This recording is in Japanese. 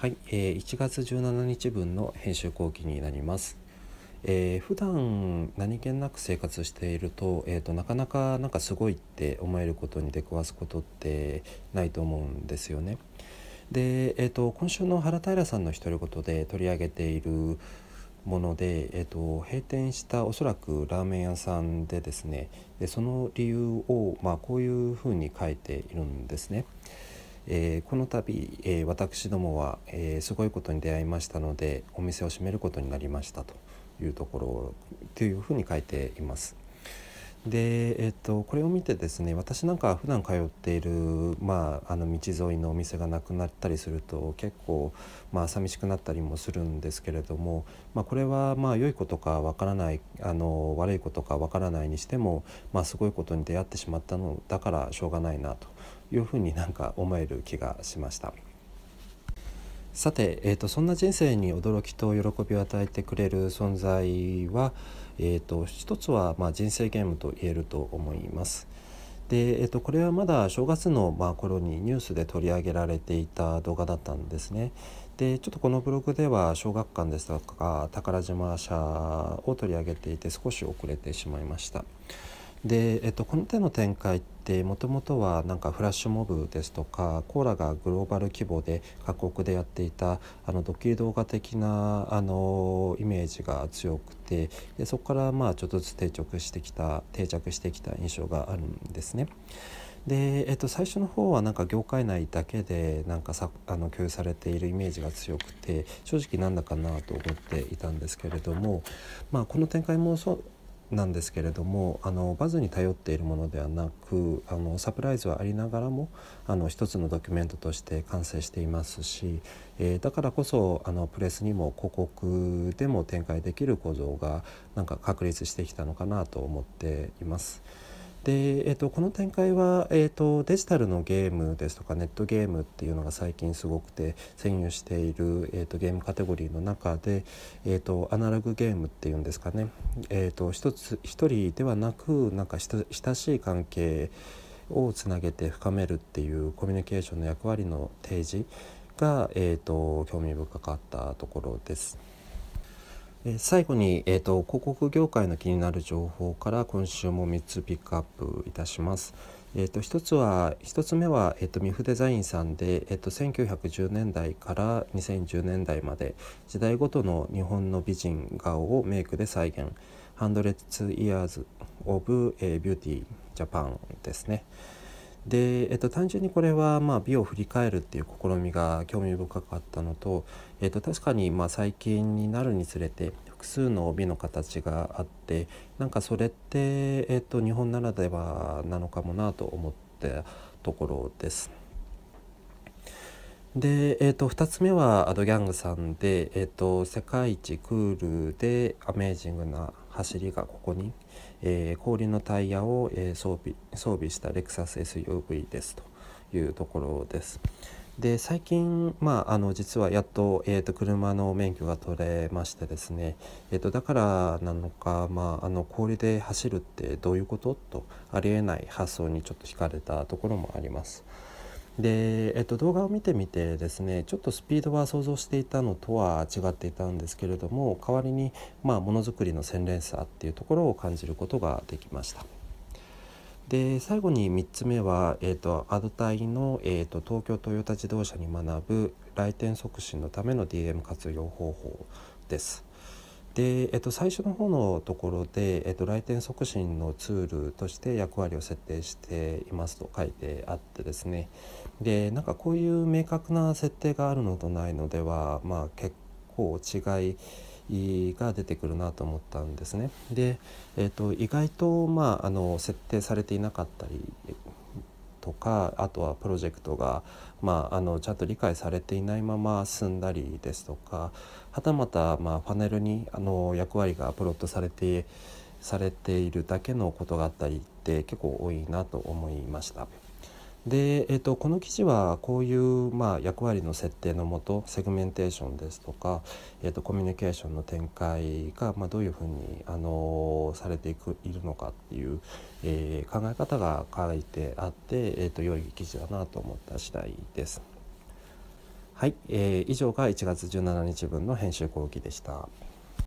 はい、えー、1月17日分の編集後期になります。えー、普段何気なく生活していると,、えーと、なかなかなんかすごいって思えることに出くわすことってないと思うんですよね。で、えーと、今週の原平さんの独り言で取り上げているもので、えーと、閉店したおそらくラーメン屋さんでですねでその理由を、まあ、こういうふうに書いているんですね。えー、この度、えー、私どもは、えー、すごいことに出会いましたのでお店を閉めることになりましたというところというふうに書いています。で、えっと、これを見てですね私なんか普段通っている、まあ、あの道沿いのお店がなくなったりすると結構、まあ、寂しくなったりもするんですけれども、まあ、これはまあ良いことかわからないあの悪いことかわからないにしても、まあ、すごいことに出会ってしまったのだからしょうがないなというふうになんか思える気がしました。さて、えーと、そんな人生に驚きと喜びを与えてくれる存在は、えーと、一つは、まあ、人生ゲームと言えると思います。で、えーと、これはまだ正月の、まあ、頃にニュースで取り上げられていた動画だったんですね。でちょっとこのブログでは小学館ですとか宝島社を取り上げていて少し遅れてしまいました。で、えっと、この手の展開ってもともとはなんかフラッシュモブですとかコーラがグローバル規模で各国でやっていたあのドッキリ動画的なあのイメージが強くてでそこからまあちょっとずつ定着してきた定着してきた印象があるんですね。で、えっと、最初の方はなんか業界内だけでなんかさあの共有されているイメージが強くて正直なんだかなと思っていたんですけれども、まあ、この展開もそうなんですけれどもあのバズに頼っているものではなくあのサプライズはありながらもあの一つのドキュメントとして完成していますし、えー、だからこそあのプレスにも広告でも展開できる構造がなんか確立してきたのかなと思っています。で、えーと、この展開は、えーと、デジタルのゲームですとかネットゲームっていうのが最近すごくて占有している、えーと、ゲームカテゴリーの中で、えー、とアナログゲームっていうんですかね、えー、と一つ一人ではなくなんか親しい関係をつなげて深めるっていうコミュニケーションの役割の提示が、えー、と興味深かったところです。最後に、えーと、広告業界の気になる情報から今週も3つピックアップいたします。えーと、1つは1つ目は、えーと、ミフデザインさんで、えー、と1910年代から2010年代まで時代ごとの日本の美人顔をメイクで再現「Hundreds Years of Beauty Japan」ですね。で、えっと、単純にこれはまあ美を振り返るっていう試みが興味深かったのと、えっと、確かにまあ最近になるにつれて複数の美の形があってなんかそれって、えっと、日本ならではなのかもなと思ったところです。で、えーと、2つ目はアドギャングさんで、えーと、世界一クールでアメージングな走りがここに、えー、氷のタイヤを、えー、装備装備したレクサス SUV ですというところです。で最近、まあ、あの実はやっと,、えーと、車の免許が取れましてですね、えーと、だからなのか、まあ、あの氷で走るってどういうこと？とありえない発想にちょっと惹かれたところもあります。で、えっと、動画を見てみてですねちょっとスピードは想像していたのとは違っていたんですけれども代わりにまあものづくりの洗練さっていうところを感じることができました。で最後に3つ目は、えーと、アドタイの、えーと、東京トヨタ自動車に学ぶ来店促進のための DM 活用方法です。で、えっと、最初の方のところで、えっと、来店促進のツールとして役割を設定していますと書いてあってですねでなんかこういう明確な設定があるのとないのでは、まあ、結構違いが出てくるなと思ったんですね。で、えっと、意外と、まあ、あの設定されていなかったりとかあとはプロジェクトが、まあ、あのちゃんと理解されていないまま進んだりですとかはたまた、まあ、パネルにあの役割がプロットされてされているだけのことがあったりって結構多いなと思いました。で、えーと、この記事はこういう、まあ、役割の設定のもとセグメンテーションですとか、えーと、コミュニケーションの展開が、まあ、どういうふうに、あのされていくいるのかっていう、えー、考え方が書いてあって、えーと、良い記事だなと思った次第です。はい、えー以上が1月17日分の編集後期でした。